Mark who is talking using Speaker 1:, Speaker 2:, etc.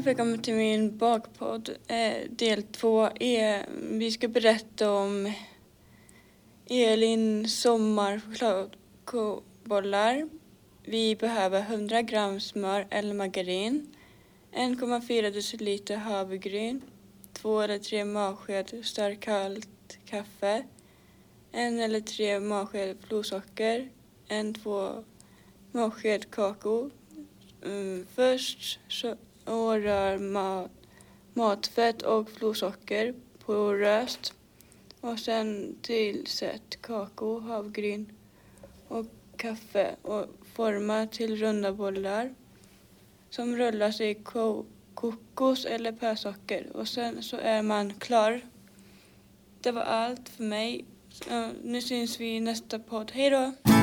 Speaker 1: välkommen till min bakpodd. Eh, del två är, vi ska berätta om Elin sommar chokladbollar. Vi behöver 100 gram smör eller margarin, 1,4 deciliter havregryn, 2 eller 3 matsked starkt kallt kaffe, en eller tre matsked blodsocker, en, två matsked kakao. Mm, först så och rör mat, matfett och blodsocker poröst och sen tillsätt kakao, havregryn och kaffe och forma till runda bollar som rullas i ko kokos eller pärlsocker och sen så är man klar. Det var allt för mig. Nu syns vi i nästa podd. Hej då!